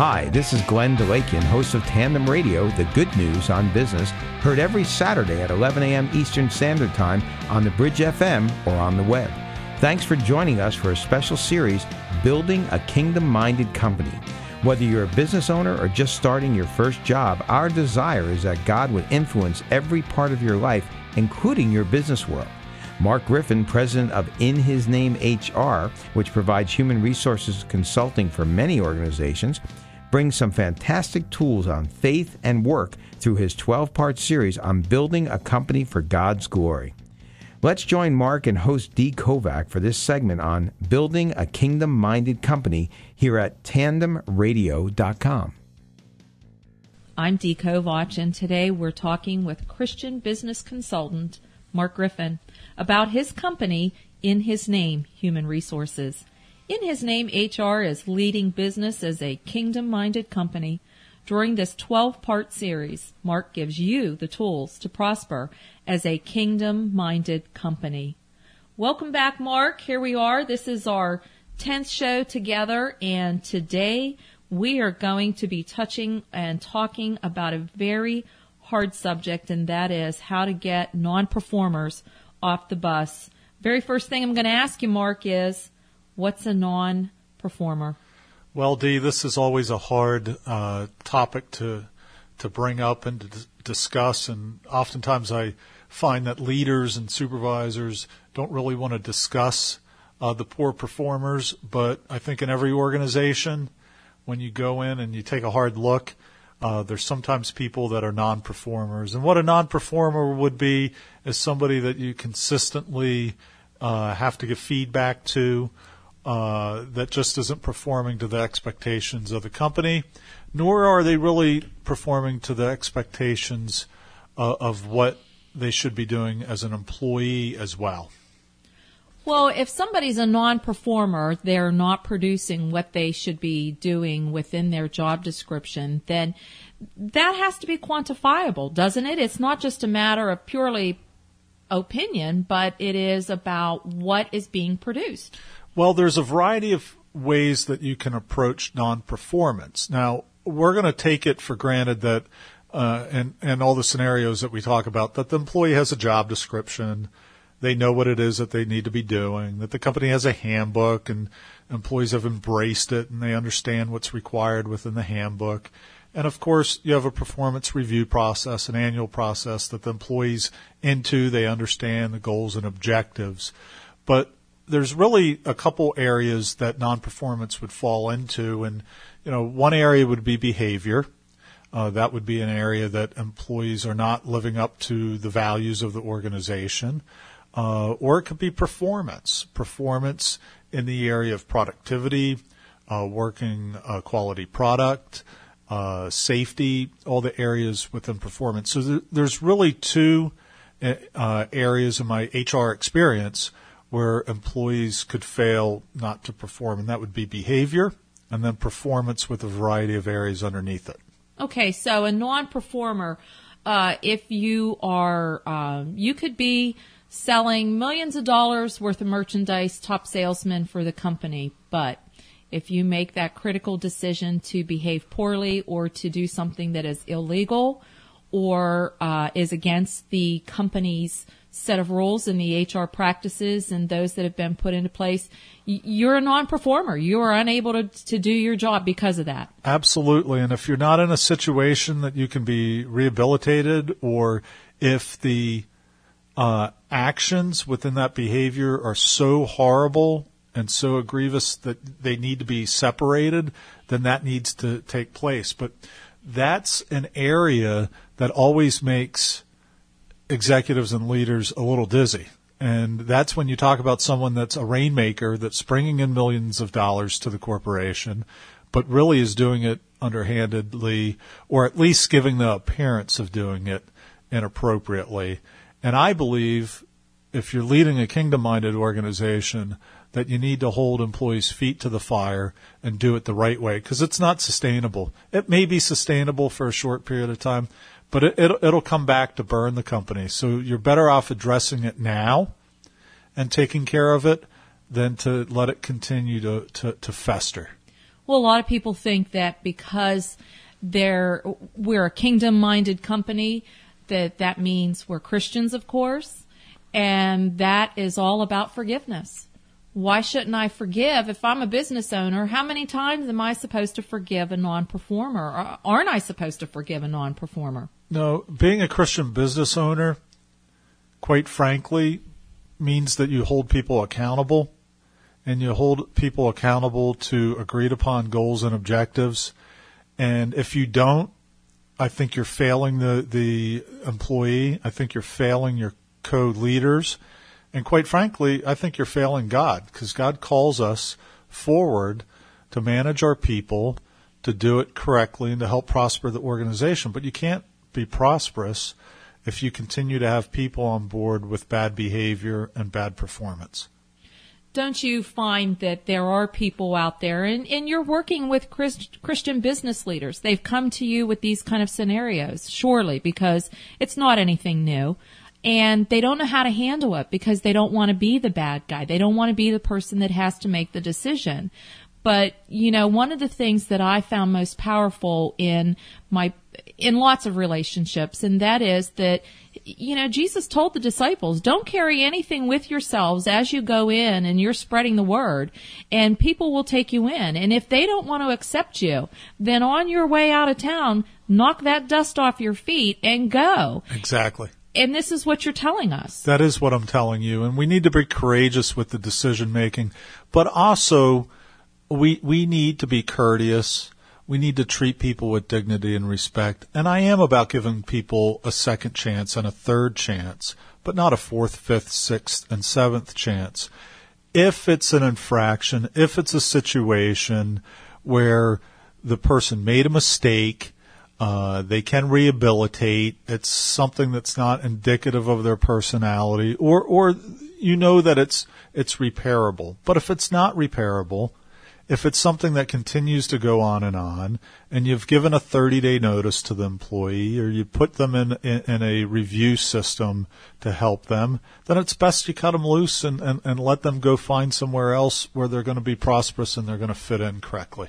Hi, this is Glenn DeLakian, host of Tandem Radio, the good news on business, heard every Saturday at 11 a.m. Eastern Standard Time on the Bridge FM or on the web. Thanks for joining us for a special series, Building a Kingdom Minded Company. Whether you're a business owner or just starting your first job, our desire is that God would influence every part of your life, including your business world. Mark Griffin, president of In His Name HR, which provides human resources consulting for many organizations, brings some fantastic tools on faith and work through his 12 part series on building a company for God's glory. Let's join Mark and host Dee Kovac for this segment on building a kingdom minded company here at tandemradio.com. I'm Dee Kovac, and today we're talking with Christian business consultant Mark Griffin about his company, In His Name Human Resources. In His Name HR is leading business as a kingdom minded company. During this 12 part series, Mark gives you the tools to prosper as a kingdom minded company. Welcome back, Mark. Here we are. This is our 10th show together, and today we are going to be touching and talking about a very hard subject, and that is how to get non performers off the bus. Very first thing I'm going to ask you, Mark, is what's a non performer? Well, Dee, this is always a hard uh, topic to to bring up and to d- discuss, and oftentimes I find that leaders and supervisors don't really want to discuss uh, the poor performers. But I think in every organization, when you go in and you take a hard look, uh, there's sometimes people that are non-performers, and what a non-performer would be is somebody that you consistently uh, have to give feedback to, uh, that just isn't performing to the expectations of the company, nor are they really performing to the expectations uh, of what they should be doing as an employee as well. Well, if somebody's a non-performer, they're not producing what they should be doing within their job description, then that has to be quantifiable, doesn't it? It's not just a matter of purely opinion, but it is about what is being produced. Well, there's a variety of ways that you can approach non-performance. Now, we're going to take it for granted that, uh, and, and all the scenarios that we talk about, that the employee has a job description, they know what it is that they need to be doing, that the company has a handbook and employees have embraced it and they understand what's required within the handbook. And of course, you have a performance review process, an annual process that the employees into, they understand the goals and objectives. But there's really a couple areas that non-performance would fall into. And, you know, one area would be behavior. Uh, that would be an area that employees are not living up to the values of the organization. Uh, or it could be performance. Performance in the area of productivity, uh, working a quality product, uh, safety, all the areas within performance. So th- there's really two uh, areas in my HR experience where employees could fail not to perform, and that would be behavior and then performance with a variety of areas underneath it. Okay, so a non-performer, uh, if you are, um, you could be selling millions of dollars worth of merchandise, top salesman for the company, but if you make that critical decision to behave poorly or to do something that is illegal or uh, is against the company's set of rules and the HR practices and those that have been put into place, you're a non-performer. You are unable to, to do your job because of that. Absolutely. And if you're not in a situation that you can be rehabilitated or if the uh, actions within that behavior are so horrible and so grievous that they need to be separated, then that needs to take place. But that's an area that always makes executives and leaders a little dizzy. And that's when you talk about someone that's a rainmaker that's bringing in millions of dollars to the corporation, but really is doing it underhandedly, or at least giving the appearance of doing it inappropriately. And I believe if you're leading a kingdom minded organization, that you need to hold employees' feet to the fire and do it the right way because it's not sustainable. It may be sustainable for a short period of time, but it, it'll, it'll come back to burn the company. So you're better off addressing it now and taking care of it than to let it continue to, to, to fester. Well, a lot of people think that because they're, we're a kingdom minded company, that that means we're Christians, of course, and that is all about forgiveness. Why shouldn't I forgive if I'm a business owner? How many times am I supposed to forgive a non-performer? Aren't I supposed to forgive a non-performer? No, being a Christian business owner, quite frankly, means that you hold people accountable and you hold people accountable to agreed upon goals and objectives. And if you don't, I think you're failing the, the employee. I think you're failing your co-leaders. And quite frankly, I think you're failing God because God calls us forward to manage our people, to do it correctly, and to help prosper the organization. But you can't be prosperous if you continue to have people on board with bad behavior and bad performance. Don't you find that there are people out there, and, and you're working with Christ, Christian business leaders? They've come to you with these kind of scenarios, surely, because it's not anything new and they don't know how to handle it because they don't want to be the bad guy. They don't want to be the person that has to make the decision. But, you know, one of the things that I found most powerful in my, in lots of relationships, and that is that, you know, Jesus told the disciples, don't carry anything with yourselves as you go in and you're spreading the word, and people will take you in. And if they don't want to accept you, then on your way out of town, knock that dust off your feet and go. Exactly and this is what you're telling us. That is what I'm telling you. And we need to be courageous with the decision making, but also we, we need to be courteous. We need to treat people with dignity and respect. And I am about giving people a second chance and a third chance, but not a fourth, fifth, sixth, and seventh chance. If it's an infraction, if it's a situation where the person made a mistake, uh, they can rehabilitate. It's something that's not indicative of their personality, or or you know that it's it's repairable. But if it's not repairable, if it's something that continues to go on and on, and you've given a 30 day notice to the employee, or you put them in, in, in a review system to help them, then it's best you cut them loose and, and, and let them go find somewhere else where they're going to be prosperous and they're going to fit in correctly.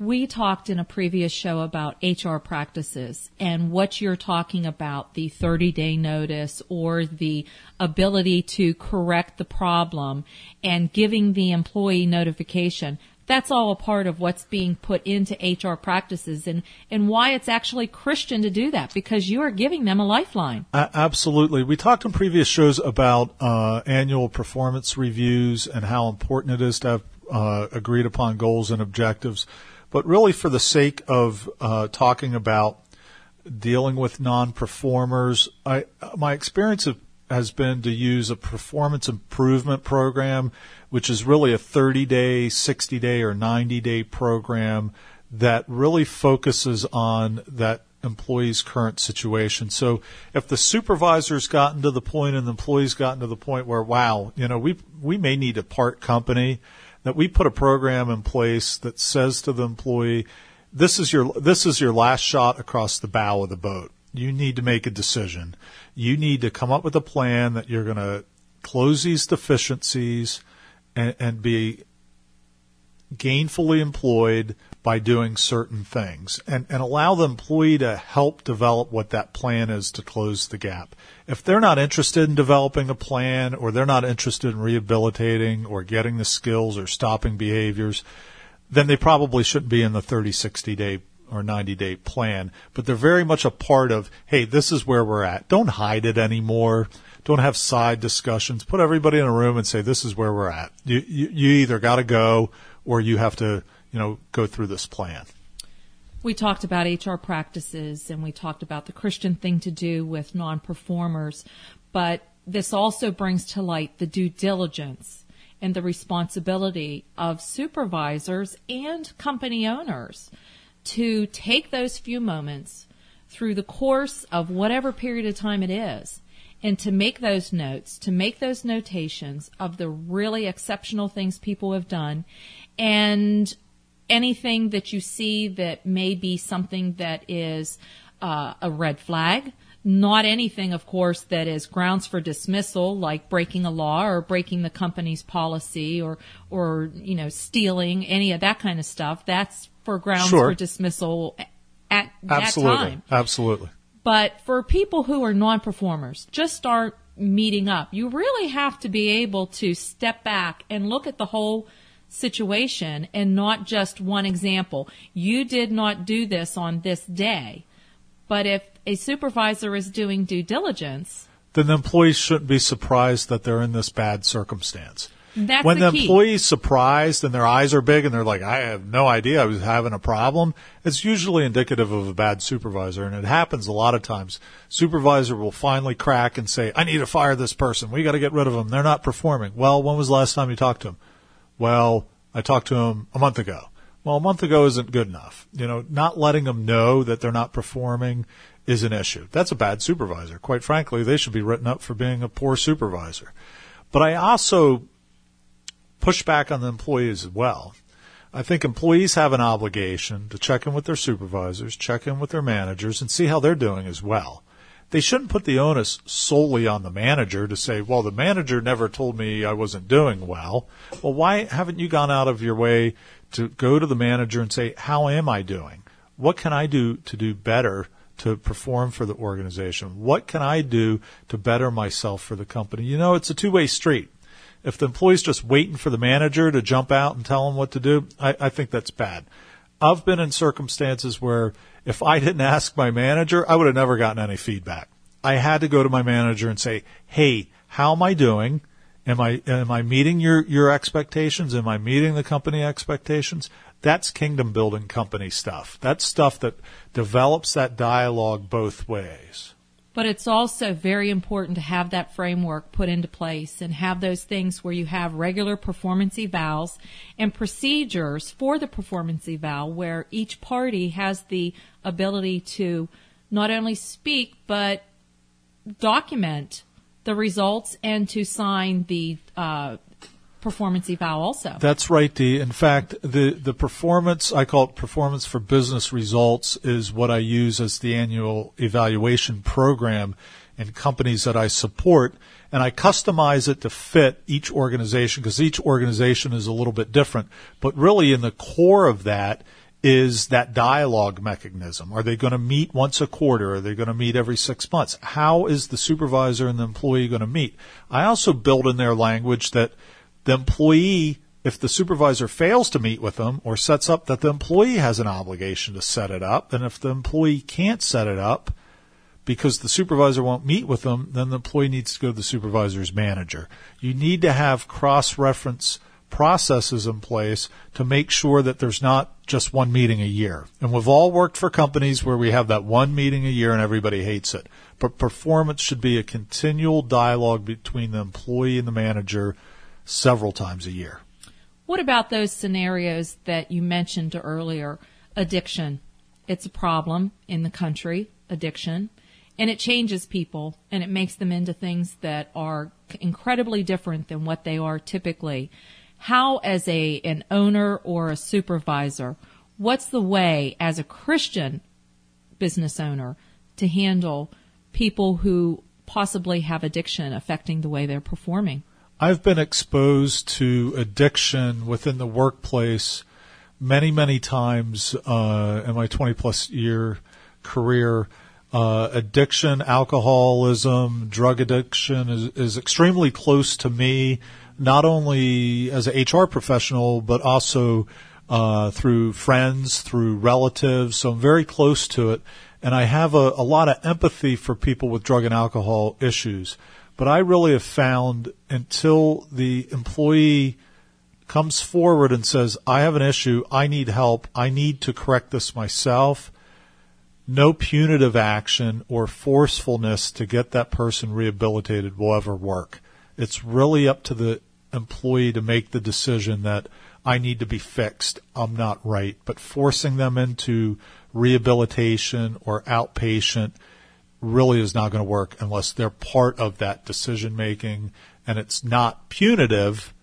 We talked in a previous show about HR practices and what you're talking about, the 30 day notice or the ability to correct the problem and giving the employee notification. That's all a part of what's being put into HR practices and, and why it's actually Christian to do that because you are giving them a lifeline. Uh, absolutely. We talked in previous shows about uh, annual performance reviews and how important it is to have uh, agreed upon goals and objectives. But really, for the sake of uh, talking about dealing with non-performers, I, my experience of, has been to use a performance improvement program, which is really a 30-day, 60-day, or 90-day program that really focuses on that employee's current situation. So if the supervisor's gotten to the point and the employee's gotten to the point where, wow, you know, we we may need to part company that we put a program in place that says to the employee, this is your this is your last shot across the bow of the boat. You need to make a decision. You need to come up with a plan that you're going to close these deficiencies and, and be gainfully employed by doing certain things and, and allow the employee to help develop what that plan is to close the gap. If they're not interested in developing a plan or they're not interested in rehabilitating or getting the skills or stopping behaviors, then they probably shouldn't be in the 30, 60 day or 90 day plan. But they're very much a part of, hey, this is where we're at. Don't hide it anymore. Don't have side discussions. Put everybody in a room and say, this is where we're at. You, you, you either got to go or you have to you know, go through this plan. We talked about HR practices and we talked about the Christian thing to do with non-performers, but this also brings to light the due diligence and the responsibility of supervisors and company owners to take those few moments through the course of whatever period of time it is and to make those notes, to make those notations of the really exceptional things people have done and anything that you see that may be something that is uh, a red flag, Not anything, of course, that is grounds for dismissal, like breaking a law or breaking the company's policy or, or, you know, stealing, any of that kind of stuff. That's for grounds Sure. for dismissal at that Absolutely. time. Absolutely. Absolutely. But for people who are non-performers, just aren't meeting up, you really have to be able to step back and look at the whole situation and not just one example. You did not do this on this day. But if a supervisor is doing due diligence, Then the employees shouldn't be surprised that they're in this bad circumstance. that's when the the employee's surprised and their eyes are big and they're like, I have no idea I was having a problem, it's usually indicative of a bad supervisor. And it happens a lot of times. Supervisor will finally crack and say, I need to fire this person. We got to get rid of them. They're not performing. Well, when was the last time you talked to them? Well, I talked to them a month ago. Well, a month ago isn't good enough. You know, not letting them know that they're not performing is an issue. That's a bad supervisor. Quite frankly, they should be written up for being a poor supervisor. But I also push back on the employees as well. I think employees have an obligation to check in with their supervisors, check in with their managers, and see how they're doing as well. They shouldn't put the onus solely on the manager to say, well, the manager never told me I wasn't doing well. Well, why haven't you gone out of your way to go to the manager and say, how am I doing? What can I do to do better to perform for the organization? What can I do to better myself for the company? You know, it's a two way street. If the employee's just waiting for the manager to jump out and tell them what to do, I, I think that's bad. I've been in circumstances where if I didn't ask my manager, I would have never gotten any feedback. I had to go to my manager and say, "Hey, how am I doing? Am I am I meeting your your expectations? Am I meeting the company expectations?" That's kingdom building company stuff. That's stuff that develops that dialogue both ways. But it's also very important to have that framework put into place and have those things where you have regular performance evals and procedures for the performance eval where each party has the ability to not only speak but document the results and to sign the uh, performance eval also. That's right, Dee. In fact, the, the performance, I call it performance for business results, is what I use as the annual evaluation program in companies that I support. And I customize it to fit each organization because each organization is a little bit different. But really, in the core of that is that dialogue mechanism. Are they going to meet once a quarter? Are they going to meet every six months? How is the supervisor and the employee going to meet? I also build in their language that the employee, if the supervisor fails to meet with them or sets up that the employee has an obligation to set it up, and if the employee can't set it up because the supervisor won't meet with them, then the employee needs to go to the supervisor's manager. You need to have cross-reference processes in place to make sure that there's not just one meeting a year. And we've all worked for companies where we have that one meeting a year and everybody hates it. But performance should be a continual dialogue between the employee and the manager several times a year. What about those scenarios that you mentioned earlier? Addiction. It's a problem in the country, addiction, and it changes people and it makes them into things that are incredibly different than what they are typically. How, as a, an owner or a supervisor, what's the way as a Christian business owner to handle people who possibly have addiction affecting the way they're performing? I've been exposed to addiction within the workplace many, many times uh, in my 20 plus year career. Uh, addiction, alcoholism, drug addiction is, is extremely close to me, not only as an HR professional, but also uh, through friends, through relatives. So I'm very close to it. And I have a, a lot of empathy for people with drug and alcohol issues. But I really have found until the employee comes forward and says, I have an issue, I need help, I need to correct this myself, no punitive action or forcefulness to get that person rehabilitated will ever work. It's really up to the employee to make the decision that I need to be fixed, I'm not right. But forcing them into rehabilitation or outpatient really is not going to work unless they're part of that decision making and it's not punitive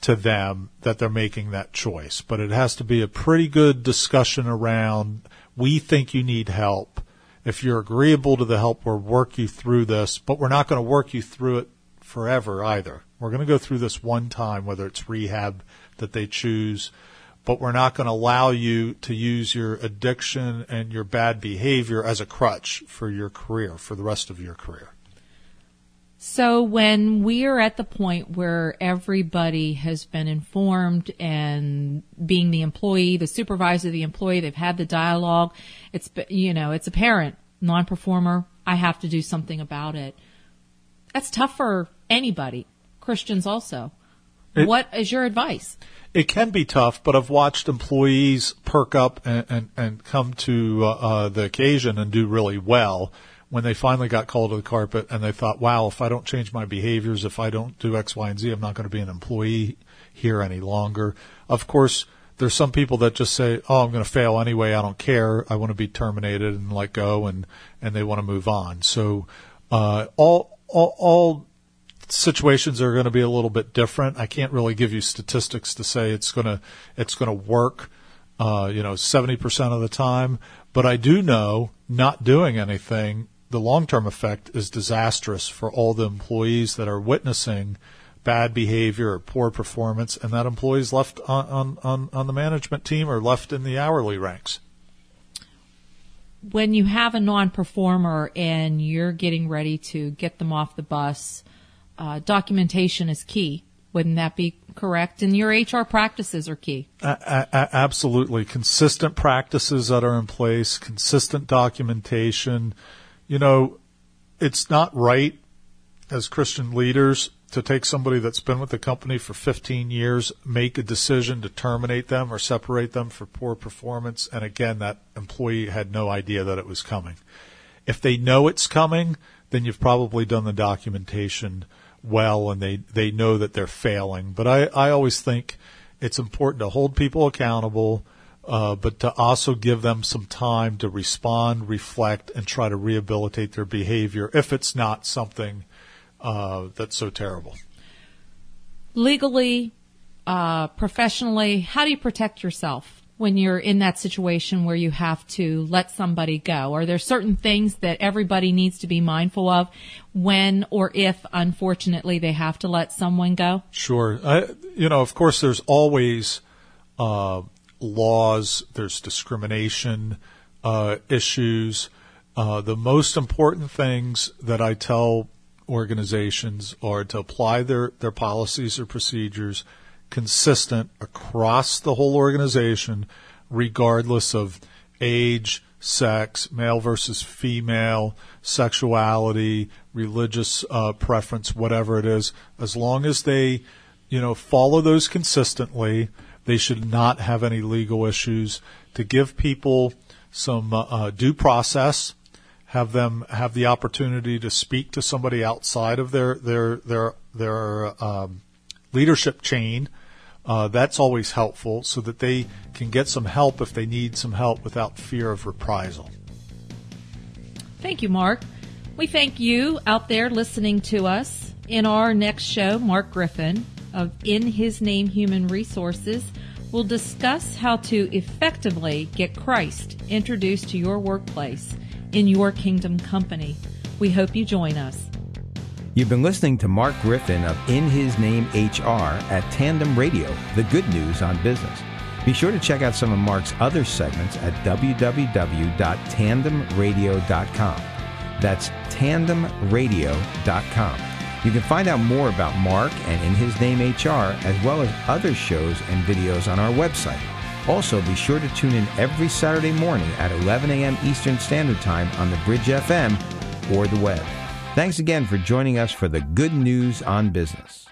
to them that they're making that choice. But it has to be a pretty good discussion around we think you need help if you're agreeable to the help, we'll work you through this, but we're not going to work you through it forever either. We're going to go through this one time, whether it's rehab that they choose, but we're not going to allow you to use your addiction and your bad behavior as a crutch for your career, for the rest of your career. So when we're at the point where everybody has been informed and being the employee, the supervisor, the employee, they've had the dialogue, it's, you know, it's apparent, non-performer, I have to do something about it. That's tough for anybody, Christians also. It, what is your advice? It can be tough, but I've watched employees perk up and, and, and come to uh, uh, the occasion and do really well when they finally got called to the carpet and they thought, wow, if I don't change my behaviors, if I don't do X, Y, and Z, I'm not going to be an employee here any longer. Of course, there's some people that just say, oh, I'm going to fail anyway. I don't care. I want to be terminated and let go and, and they want to move on. So, uh, all, all, all situations are going to be a little bit different. I can't really give you statistics to say it's going to, it's going to work, uh, you know, 70% of the time. But I do know not doing anything the long term effect is disastrous for all the employees that are witnessing bad behavior or poor performance, and that employees left on, on, on the management team or left in the hourly ranks. When you have a non performer and you're getting ready to get them off the bus, uh, documentation is key. Wouldn't that be correct? And your HR practices are key. absolutely. Consistent practices that are in place, consistent documentation, you know, it's not right as Christian leaders to take somebody that's been with the company for 15 years, make a decision to terminate them or separate them for poor performance. And again, that employee had no idea that it was coming. If they know it's coming, then you've probably done the documentation well and they, they know that they're failing. But I, I always think it's important to hold people accountable uh, but to also give them some time to respond, reflect, and try to rehabilitate their behavior if it's not something uh, that's so terrible. Legally, uh, professionally, how do you protect yourself when you're in that situation where you have to let somebody go? Are there certain things that everybody needs to be mindful of when or if, unfortunately, they have to let someone go? Sure. I, you know, of course, there's always uh, laws, there's discrimination uh, issues. Uh, the most important things that I tell organizations are to apply their, their policies or procedures consistent across the whole organization, regardless of age, sex, male versus female, sexuality, religious uh, preference, whatever it is, as long as they, you know, follow those consistently they should not have any legal issues. To give people some uh, uh, due process, have them have the opportunity to speak to somebody outside of their their their their um, leadership chain. Uh, that's always helpful, so that they can get some help if they need some help without fear of reprisal. Thank you, Mark. We thank you out there listening to us. In our next show, Mark Griffin of In His Name Human Resources will discuss how to effectively get Christ introduced to your workplace in your kingdom company. We hope you join us. You've been listening to Mark Griffin of In His Name HR at Tandem Radio, the good news on business. Be sure to check out some of Mark's other segments at www.tandemradio.com. That's tandemradio.com. You can find out more about Mark and In His Name HR, as well as other shows and videos on our website. Also, be sure to tune in every Saturday morning at 11 a.m. Eastern Standard Time on the Bridge FM or the web. Thanks again for joining us for the Good News on Business.